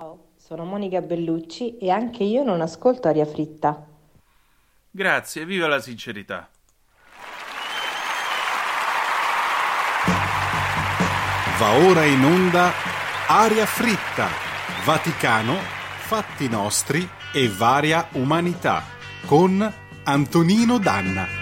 Ciao, sono Monica Bellucci e anche io non ascolto aria fritta. Grazie, viva la sincerità. Va ora in onda Aria fritta, Vaticano, fatti nostri e varia umanità con Antonino Danna.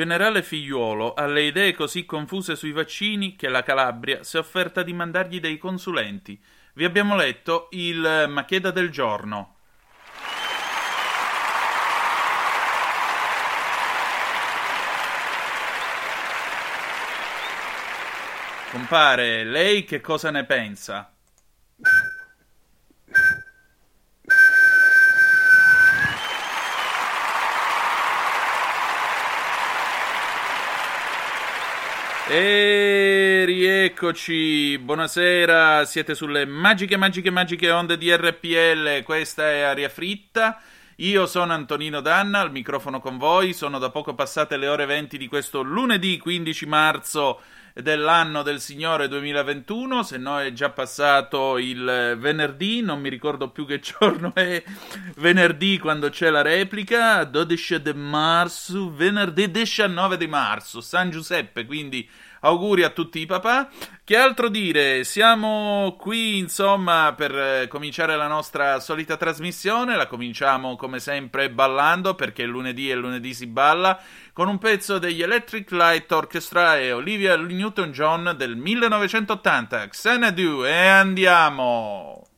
Generale Figliuolo ha le idee così confuse sui vaccini che la Calabria si è offerta di mandargli dei consulenti. Vi abbiamo letto il Macheda del giorno. Compare, lei che cosa ne pensa? E rieccoci, buonasera, siete sulle magiche, magiche, magiche onde di RPL, questa è Aria Fritta, io sono Antonino Danna, al microfono con voi, sono da poco passate le ore 20 di questo lunedì 15 marzo dell'anno del Signore 2021, se no è già passato il venerdì, non mi ricordo più che giorno è venerdì quando c'è la replica, 12 di marzo, venerdì 19 di marzo, San Giuseppe, quindi auguri a tutti i papà. Che altro dire? Siamo qui insomma per eh, cominciare la nostra solita trasmissione, la cominciamo come sempre ballando perché lunedì e lunedì si balla con un pezzo degli Electric Light Orchestra e Olivia Newton-John del 1980, Xanadu e andiamo!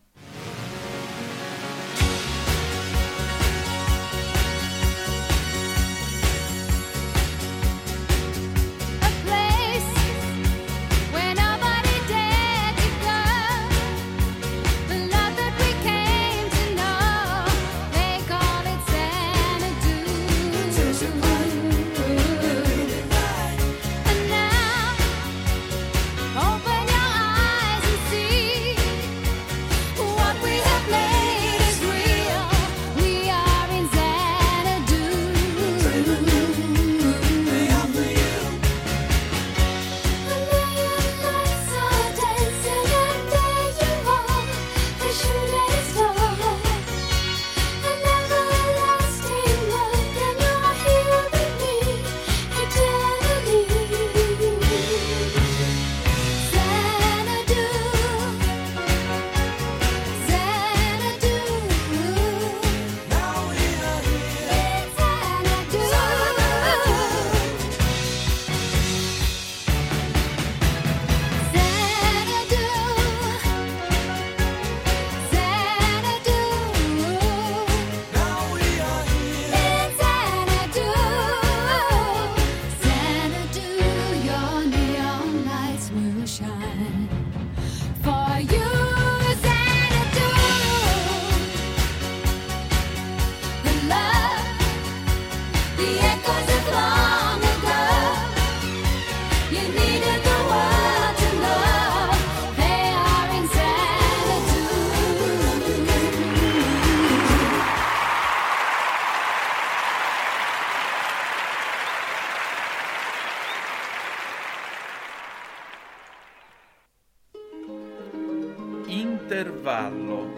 Intervallo,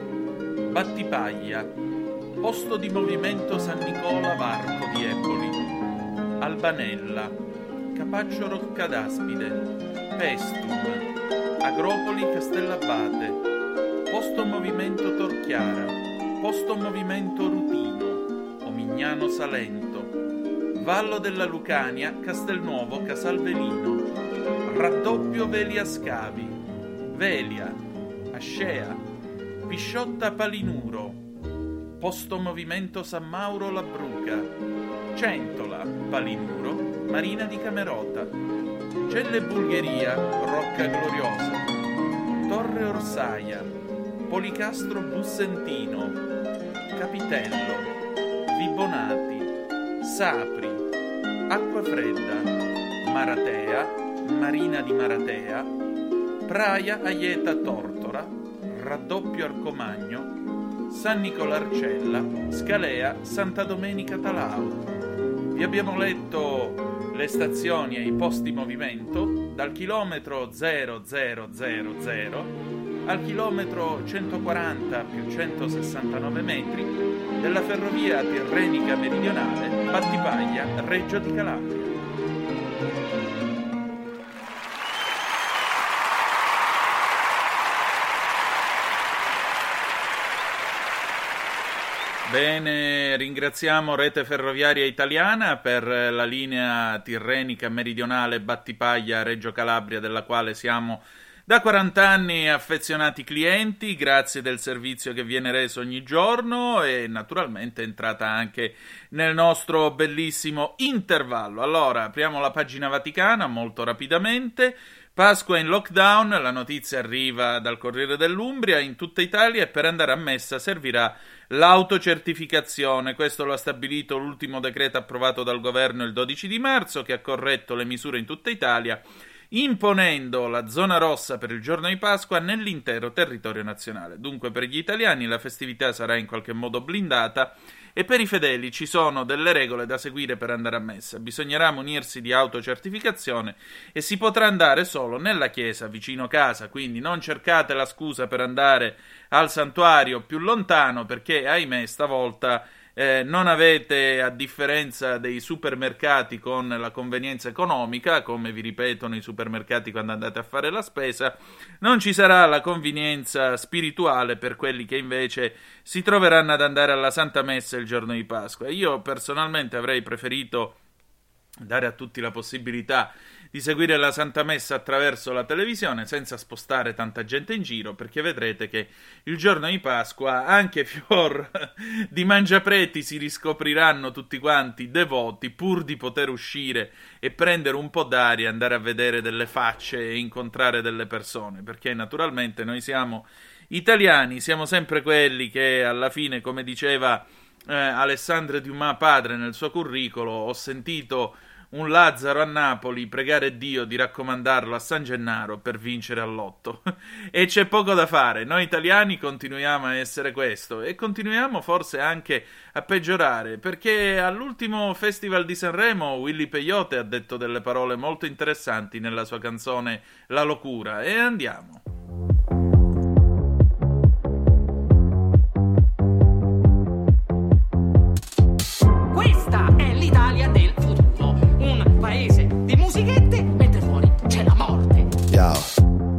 Battipaglia, posto di movimento San Nicola Varco di Eboli, Albanella, Capaccio Roccadaspide, Pestum, Agropoli Castellabate, posto movimento Torchiara, posto movimento Rutino, Omignano Salento, Vallo della Lucania, Castelnuovo Casalvelino, raddoppio Velia Scavi, Velia, Ascea, Pisciotta Palinuro, Posto Movimento San Mauro Labruca, Centola Palinuro, Marina di Camerota, Celle Bulgheria, Rocca Gloriosa, Torre Orsaia, Policastro Bussentino, Capitello, Vibonati, Sapri, Acqua Fredda, Maratea, Marina di Maratea, Praia Aieta Tortora, Raddoppio Arcomagno, San Nicolarcella, Scalea, Santa Domenica Talau. Vi abbiamo letto le stazioni e i posti movimento dal chilometro 0000 al chilometro 140 più 169 metri della ferrovia tirrenica meridionale Battipaglia-Reggio di Calabria. Bene, ringraziamo Rete Ferroviaria Italiana per la linea tirrenica meridionale Battipaglia-Reggio Calabria della quale siamo da 40 anni affezionati clienti, grazie del servizio che viene reso ogni giorno e naturalmente è entrata anche nel nostro bellissimo intervallo. Allora, apriamo la pagina vaticana molto rapidamente. Pasqua in lockdown, la notizia arriva dal Corriere dell'Umbria, in tutta Italia e per andare a messa servirà l'autocertificazione. Questo lo ha stabilito l'ultimo decreto approvato dal governo il 12 di marzo che ha corretto le misure in tutta Italia imponendo la zona rossa per il giorno di Pasqua nell'intero territorio nazionale. Dunque per gli italiani la festività sarà in qualche modo blindata e per i fedeli ci sono delle regole da seguire per andare a messa. Bisognerà munirsi di autocertificazione e si potrà andare solo nella chiesa vicino casa, quindi non cercate la scusa per andare al santuario più lontano perché ahimè stavolta eh, non avete, a differenza dei supermercati con la convenienza economica, come vi ripetono i supermercati quando andate a fare la spesa, non ci sarà la convenienza spirituale per quelli che invece si troveranno ad andare alla Santa Messa il giorno di Pasqua. Io personalmente avrei preferito dare a tutti la possibilità di seguire la Santa Messa attraverso la televisione senza spostare tanta gente in giro, perché vedrete che il giorno di Pasqua anche fior di mangiapreti si riscopriranno tutti quanti devoti pur di poter uscire e prendere un po' d'aria, andare a vedere delle facce e incontrare delle persone, perché naturalmente noi siamo italiani, siamo sempre quelli che alla fine, come diceva eh, Alessandro Dumas padre nel suo curriculum, ho sentito un Lazzaro a Napoli pregare Dio di raccomandarlo a San Gennaro per vincere all'otto. e c'è poco da fare, noi italiani continuiamo a essere questo e continuiamo forse anche a peggiorare, perché all'ultimo Festival di Sanremo Willy Peyote ha detto delle parole molto interessanti nella sua canzone La locura e andiamo.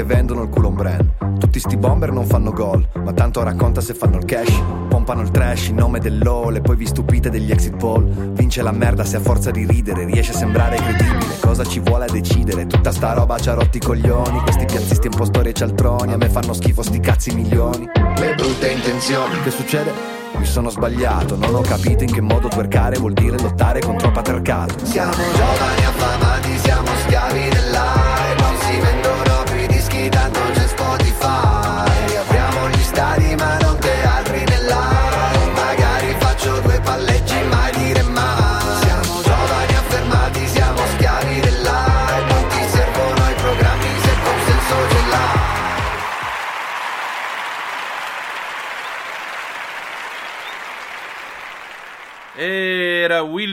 che vendono il culo un brand. Tutti sti bomber non fanno gol, ma tanto racconta se fanno il cash. Pompano il trash in nome dell'all e poi vi stupite degli exit poll. Vince la merda se a forza di ridere riesce a sembrare credibile. Cosa ci vuole a decidere? Tutta sta roba ci ha rotti i coglioni. Questi piazzisti un po' storie e cialtroni, a me fanno schifo sti cazzi milioni. Le brutte intenzioni. Che succede? Mi sono sbagliato, non ho capito in che modo twerkare vuol dire lottare contro il patriarcato. Siamo giovani affamati, siamo schiavi dell'aria.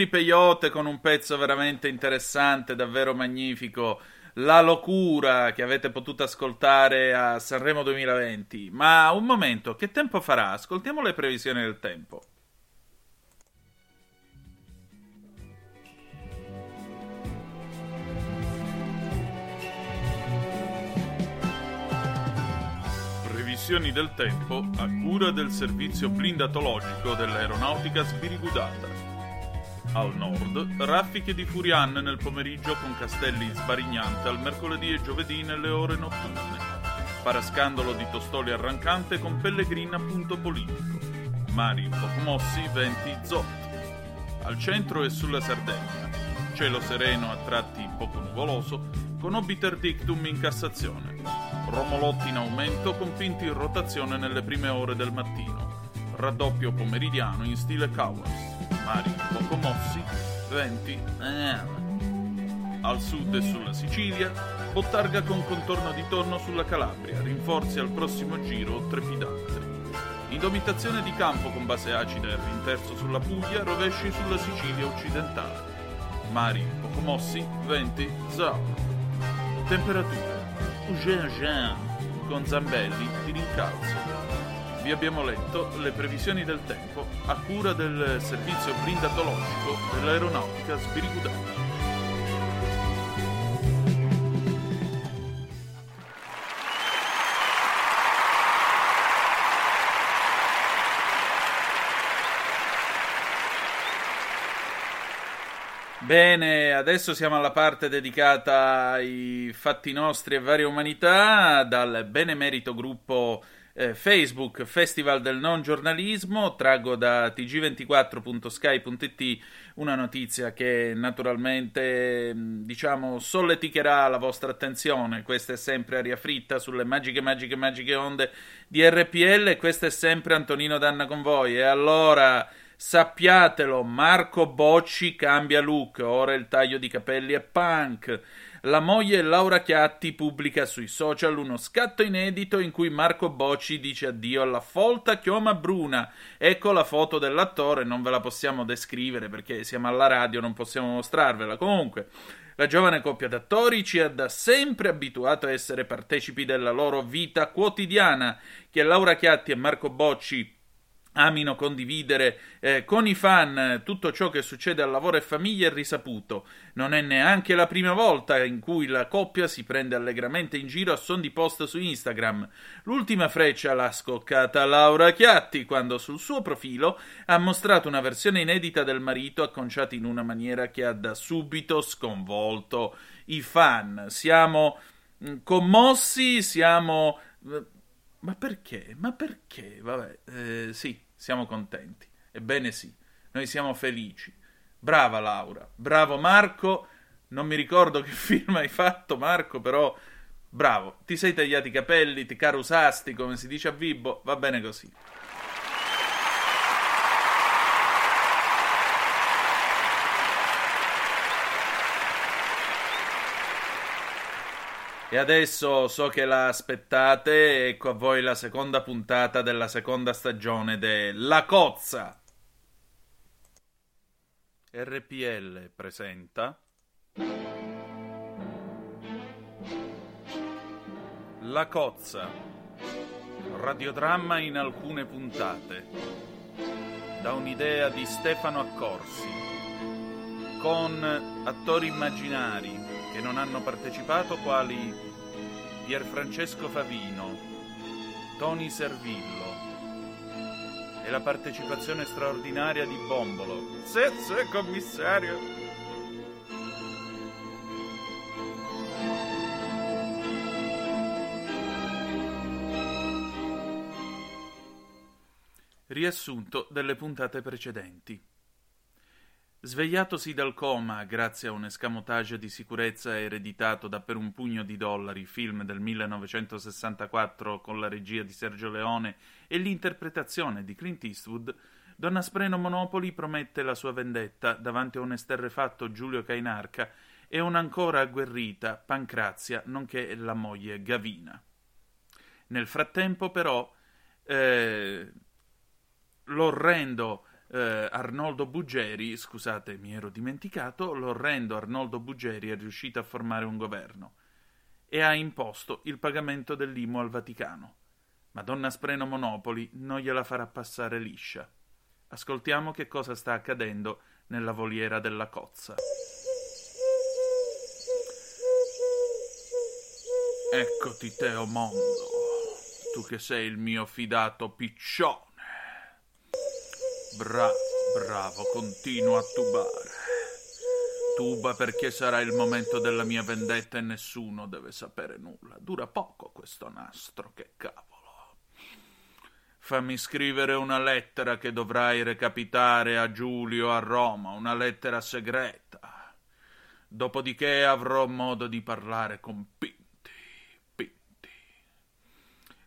Peyote con un pezzo veramente interessante, davvero magnifico. La locura che avete potuto ascoltare a Sanremo 2020. Ma un momento, che tempo farà? Ascoltiamo le previsioni del tempo. Previsioni del tempo a cura del servizio blindatologico dell'aeronautica sbirigudata. Al nord, raffiche di Furian nel pomeriggio con castelli sbarignante al mercoledì e giovedì nelle ore notturne. Parascandolo di Tostoli arrancante con Pellegrina punto politico. Mari poco mossi, venti zotti. Al centro e sulla Sardegna. Cielo sereno a tratti poco nuvoloso, con obiter dictum in Cassazione. Romolotti in aumento con Pinti in rotazione nelle prime ore del mattino. Raddoppio pomeridiano in stile Cowers. Mari poco mossi, venti... Eh. Al sud e sulla Sicilia, bottarga con contorno di tonno sulla Calabria, rinforzi al prossimo giro trepidante. Indomitazione di campo con base acida e rinterzo sulla Puglia, rovesci sulla Sicilia occidentale. Mari poco mossi, venti, zao. Temperatura. Jean Jean con Zambelli di rincalzo. Vi abbiamo letto le previsioni del tempo a cura del servizio blindatologico dell'aeronautica sbirigudata. Bene, adesso siamo alla parte dedicata ai fatti nostri e varie umanità, dal benemerito gruppo eh, Facebook Festival del Non Giornalismo, traggo da tg24.sky.it una notizia che naturalmente diciamo solleticherà la vostra attenzione. Questa è sempre aria fritta sulle magiche, magiche, magiche onde di RPL questo è sempre Antonino Danna con voi. E allora sappiatelo, Marco Bocci cambia look, ora il taglio di capelli è punk. La moglie Laura Chiatti pubblica sui social uno scatto inedito in cui Marco Bocci dice addio alla folta chioma bruna. Ecco la foto dell'attore, non ve la possiamo descrivere perché siamo alla radio, non possiamo mostrarvela. Comunque, la giovane coppia d'attori ci ha da sempre abituato a essere partecipi della loro vita quotidiana, che Laura Chiatti e Marco Bocci amino condividere eh, con i fan tutto ciò che succede al lavoro e famiglia è risaputo. Non è neanche la prima volta in cui la coppia si prende allegramente in giro a son di post su Instagram. L'ultima freccia l'ha scoccata Laura Chiatti quando sul suo profilo ha mostrato una versione inedita del marito acconciata in una maniera che ha da subito sconvolto i fan. Siamo mm, commossi, siamo... Eh, ma perché? Ma perché? Vabbè, eh, sì, siamo contenti. Ebbene sì, noi siamo felici. Brava Laura, bravo Marco. Non mi ricordo che film hai fatto, Marco, però bravo. Ti sei tagliati i capelli, ti carusasti, come si dice a Vibo, va bene così. E adesso so che la aspettate, ecco a voi la seconda puntata della seconda stagione de La Cozza. RPL presenta La Cozza, radiodramma in alcune puntate, da un'idea di Stefano Accorsi, con attori immaginari che non hanno partecipato quali Pierfrancesco Favino, Tony Servillo e la partecipazione straordinaria di Bombolo. Sì, sì, commissario. Riassunto delle puntate precedenti. Svegliatosi dal coma grazie a un escamotage di sicurezza ereditato da Per un pugno di dollari, film del 1964 con la regia di Sergio Leone e l'interpretazione di Clint Eastwood, Donna Spreno Monopoli promette la sua vendetta davanti a un esterrefatto Giulio Cainarca e un'ancora agguerrita Pancrazia, nonché la moglie Gavina. Nel frattempo, però, eh, l'orrendo eh, Arnoldo Buggeri, scusate, mi ero dimenticato, l'orrendo Arnoldo Buggeri è riuscito a formare un governo e ha imposto il pagamento dell'IMU al Vaticano. Madonna Spreno Monopoli non gliela farà passare liscia. Ascoltiamo che cosa sta accadendo nella voliera della cozza. Eccoti Teo Mondo, tu che sei il mio fidato piccione. Bravo, bravo, continua a tubare. Tuba perché sarà il momento della mia vendetta e nessuno deve sapere nulla. Dura poco questo nastro, che cavolo. Fammi scrivere una lettera che dovrai recapitare a Giulio a Roma, una lettera segreta. Dopodiché avrò modo di parlare con Pinti. Pinti.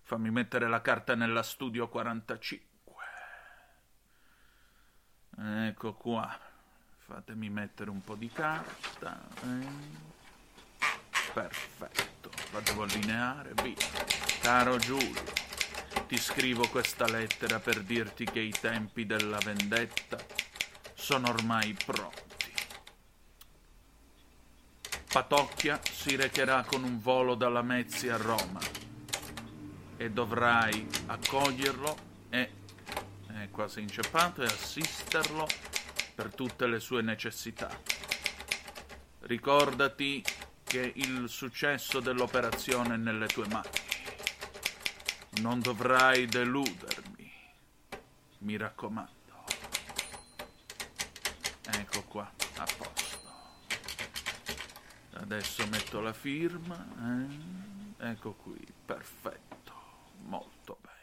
Fammi mettere la carta nella studio 45. Ecco qua. Fatemi mettere un po' di carta. Eh. Perfetto. La devo allineare. Via. Caro Giulio, ti scrivo questa lettera per dirti che i tempi della vendetta sono ormai pronti. Patocchia si recherà con un volo dalla Mezzi a Roma e dovrai accoglierlo quasi inceppato e assisterlo per tutte le sue necessità. Ricordati che il successo dell'operazione è nelle tue mani. Non dovrai deludermi, mi raccomando. Ecco qua, a posto. Adesso metto la firma. Eh? Ecco qui, perfetto, molto bene.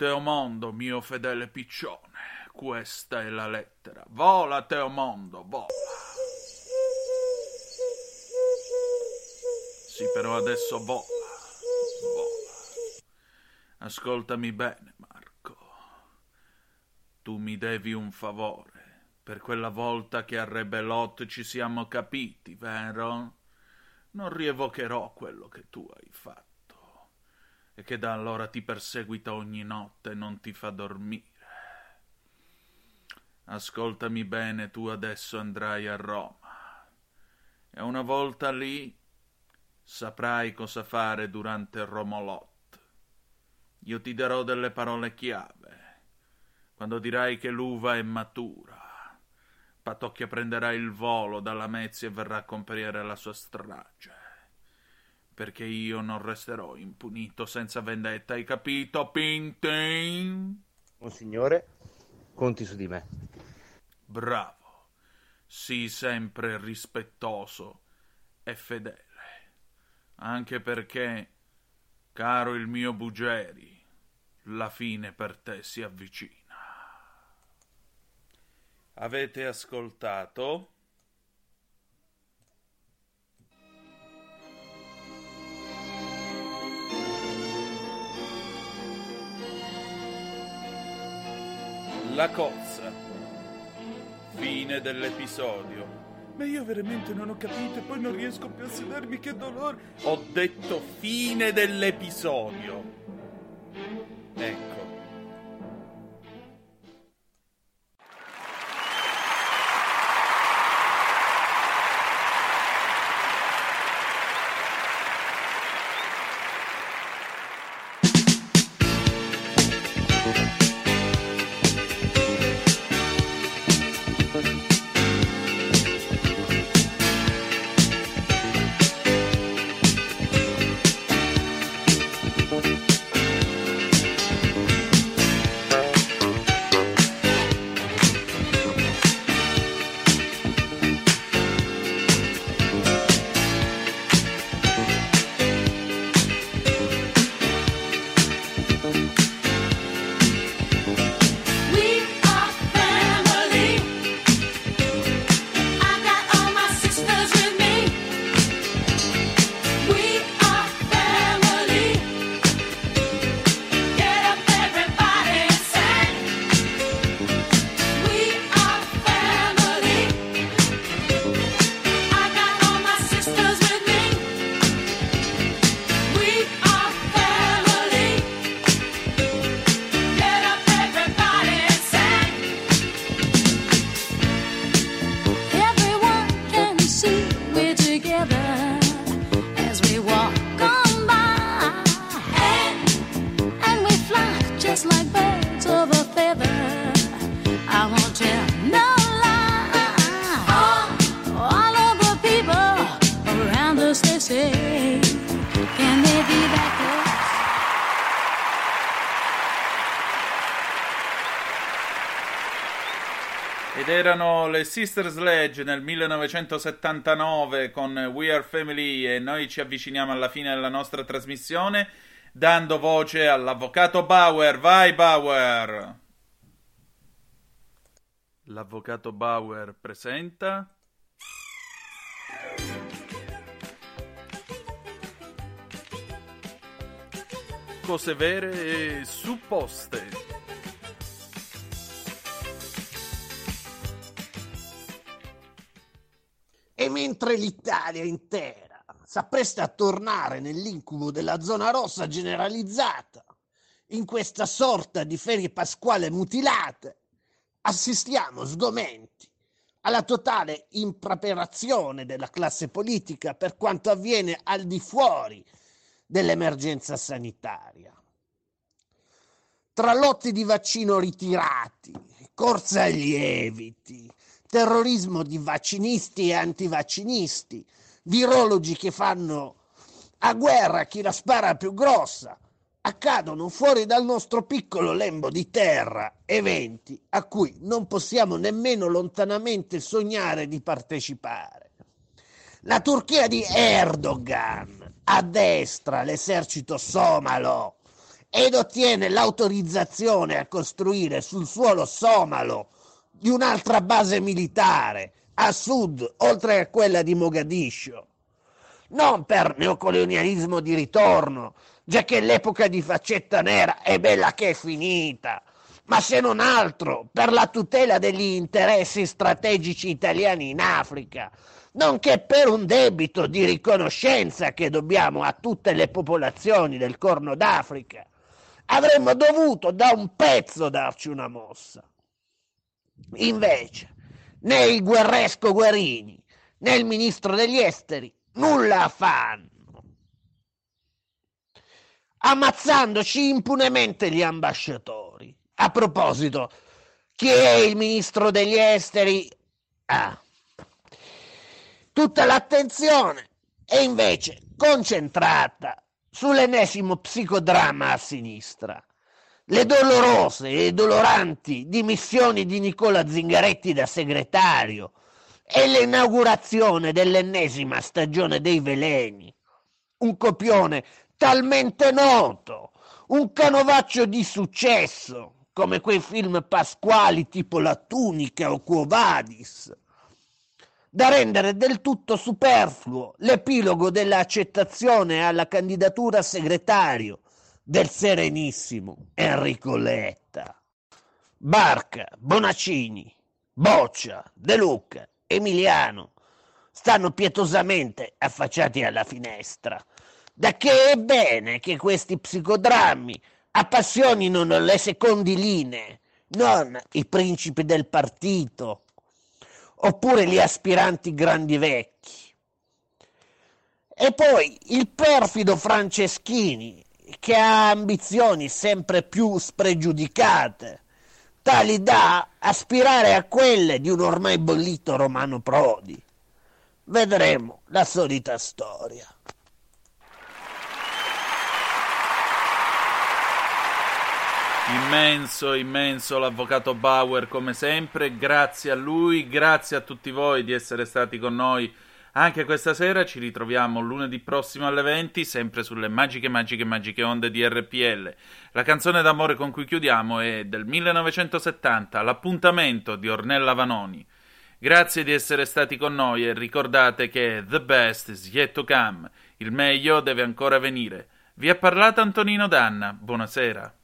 Teomondo, mio fedele piccione, questa è la lettera. Vola, Teomondo, vola. Sì, però adesso vola, vola. Ascoltami bene, Marco. Tu mi devi un favore. Per quella volta che a Rebelot ci siamo capiti, vero? Non rievocherò quello che tu hai fatto e che da allora ti perseguita ogni notte e non ti fa dormire. Ascoltami bene, tu adesso andrai a Roma e una volta lì saprai cosa fare durante Romolot. Io ti darò delle parole chiave. Quando dirai che l'uva è matura, Patocchia prenderà il volo dalla Mezzi e verrà a compiere la sua strage perché io non resterò impunito senza vendetta, hai capito, Pintin? Monsignore, conti su di me. Bravo, sii sempre rispettoso e fedele, anche perché, caro il mio Bugeri, la fine per te si avvicina. Avete ascoltato? La cozza. Fine dell'episodio. Ma io veramente non ho capito e poi non riesco più a sedermi, che dolore. Ho detto fine dell'episodio. Ecco. Ed erano le Sister Sledge nel 1979 con We Are Family e noi ci avviciniamo alla fine della nostra trasmissione dando voce all'avvocato Bauer. Vai Bauer! L'avvocato Bauer presenta. Cose vere e supposte. E mentre l'Italia intera s'appresta a tornare nell'incubo della zona rossa generalizzata, in questa sorta di ferie pasquale mutilate, assistiamo sgomenti alla totale impreparazione della classe politica per quanto avviene al di fuori dell'emergenza sanitaria. Tra lotti di vaccino ritirati, corsa ai lieviti, terrorismo di vaccinisti e antivaccinisti, virologi che fanno a guerra chi la spara più grossa, accadono fuori dal nostro piccolo lembo di terra eventi a cui non possiamo nemmeno lontanamente sognare di partecipare. La Turchia di Erdogan addestra l'esercito somalo ed ottiene l'autorizzazione a costruire sul suolo somalo di un'altra base militare a sud, oltre a quella di Mogadiscio. Non per neocolonialismo di ritorno, già che l'epoca di faccetta nera è bella che è finita, ma se non altro per la tutela degli interessi strategici italiani in Africa, nonché per un debito di riconoscenza che dobbiamo a tutte le popolazioni del Corno d'Africa. Avremmo dovuto da un pezzo darci una mossa. Invece, né il guerresco Guerini né il ministro degli esteri nulla fanno. Ammazzandoci impunemente gli ambasciatori. A proposito, chi è il ministro degli esteri? Ah. Tutta l'attenzione è invece concentrata sull'ennesimo psicodramma a sinistra le dolorose e doloranti dimissioni di Nicola Zingaretti da segretario e l'inaugurazione dell'ennesima stagione dei veleni. Un copione talmente noto, un canovaccio di successo, come quei film pasquali tipo La Tunica o Quo Vadis, da rendere del tutto superfluo l'epilogo dell'accettazione alla candidatura a segretario del serenissimo Enrico Letta. Barca, Bonaccini, Boccia, De Luca, Emiliano stanno pietosamente affacciati alla finestra. Da che è bene che questi psicodrammi appassionino le secondi linee, non i principi del partito, oppure gli aspiranti grandi vecchi. E poi il perfido Franceschini, che ha ambizioni sempre più spregiudicate, tali da aspirare a quelle di un ormai bollito Romano Prodi. Vedremo la solita storia. Immenso, immenso l'avvocato Bauer come sempre, grazie a lui, grazie a tutti voi di essere stati con noi anche questa sera ci ritroviamo lunedì prossimo alle 20, sempre sulle magiche, magiche, magiche onde di RPL. La canzone d'amore con cui chiudiamo è del 1970, L'appuntamento di Ornella Vanoni. Grazie di essere stati con noi e ricordate che the best is yet to come, il meglio deve ancora venire. Vi ha parlato Antonino Danna, buonasera.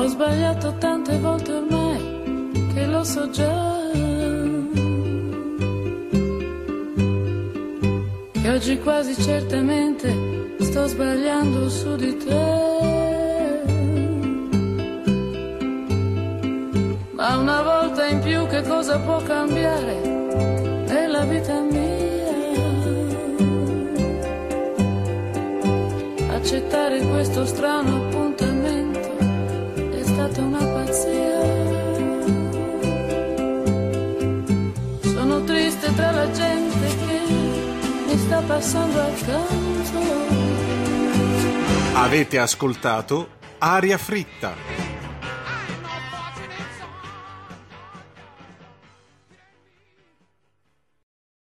Ho sbagliato tante volte ormai che lo so già. E oggi quasi certamente sto sbagliando su di te. Ma una volta in più che cosa può cambiare nella vita mia? Accettare questo strano tra la gente che mi sta passando accanto. Avete ascoltato Aria Fritta.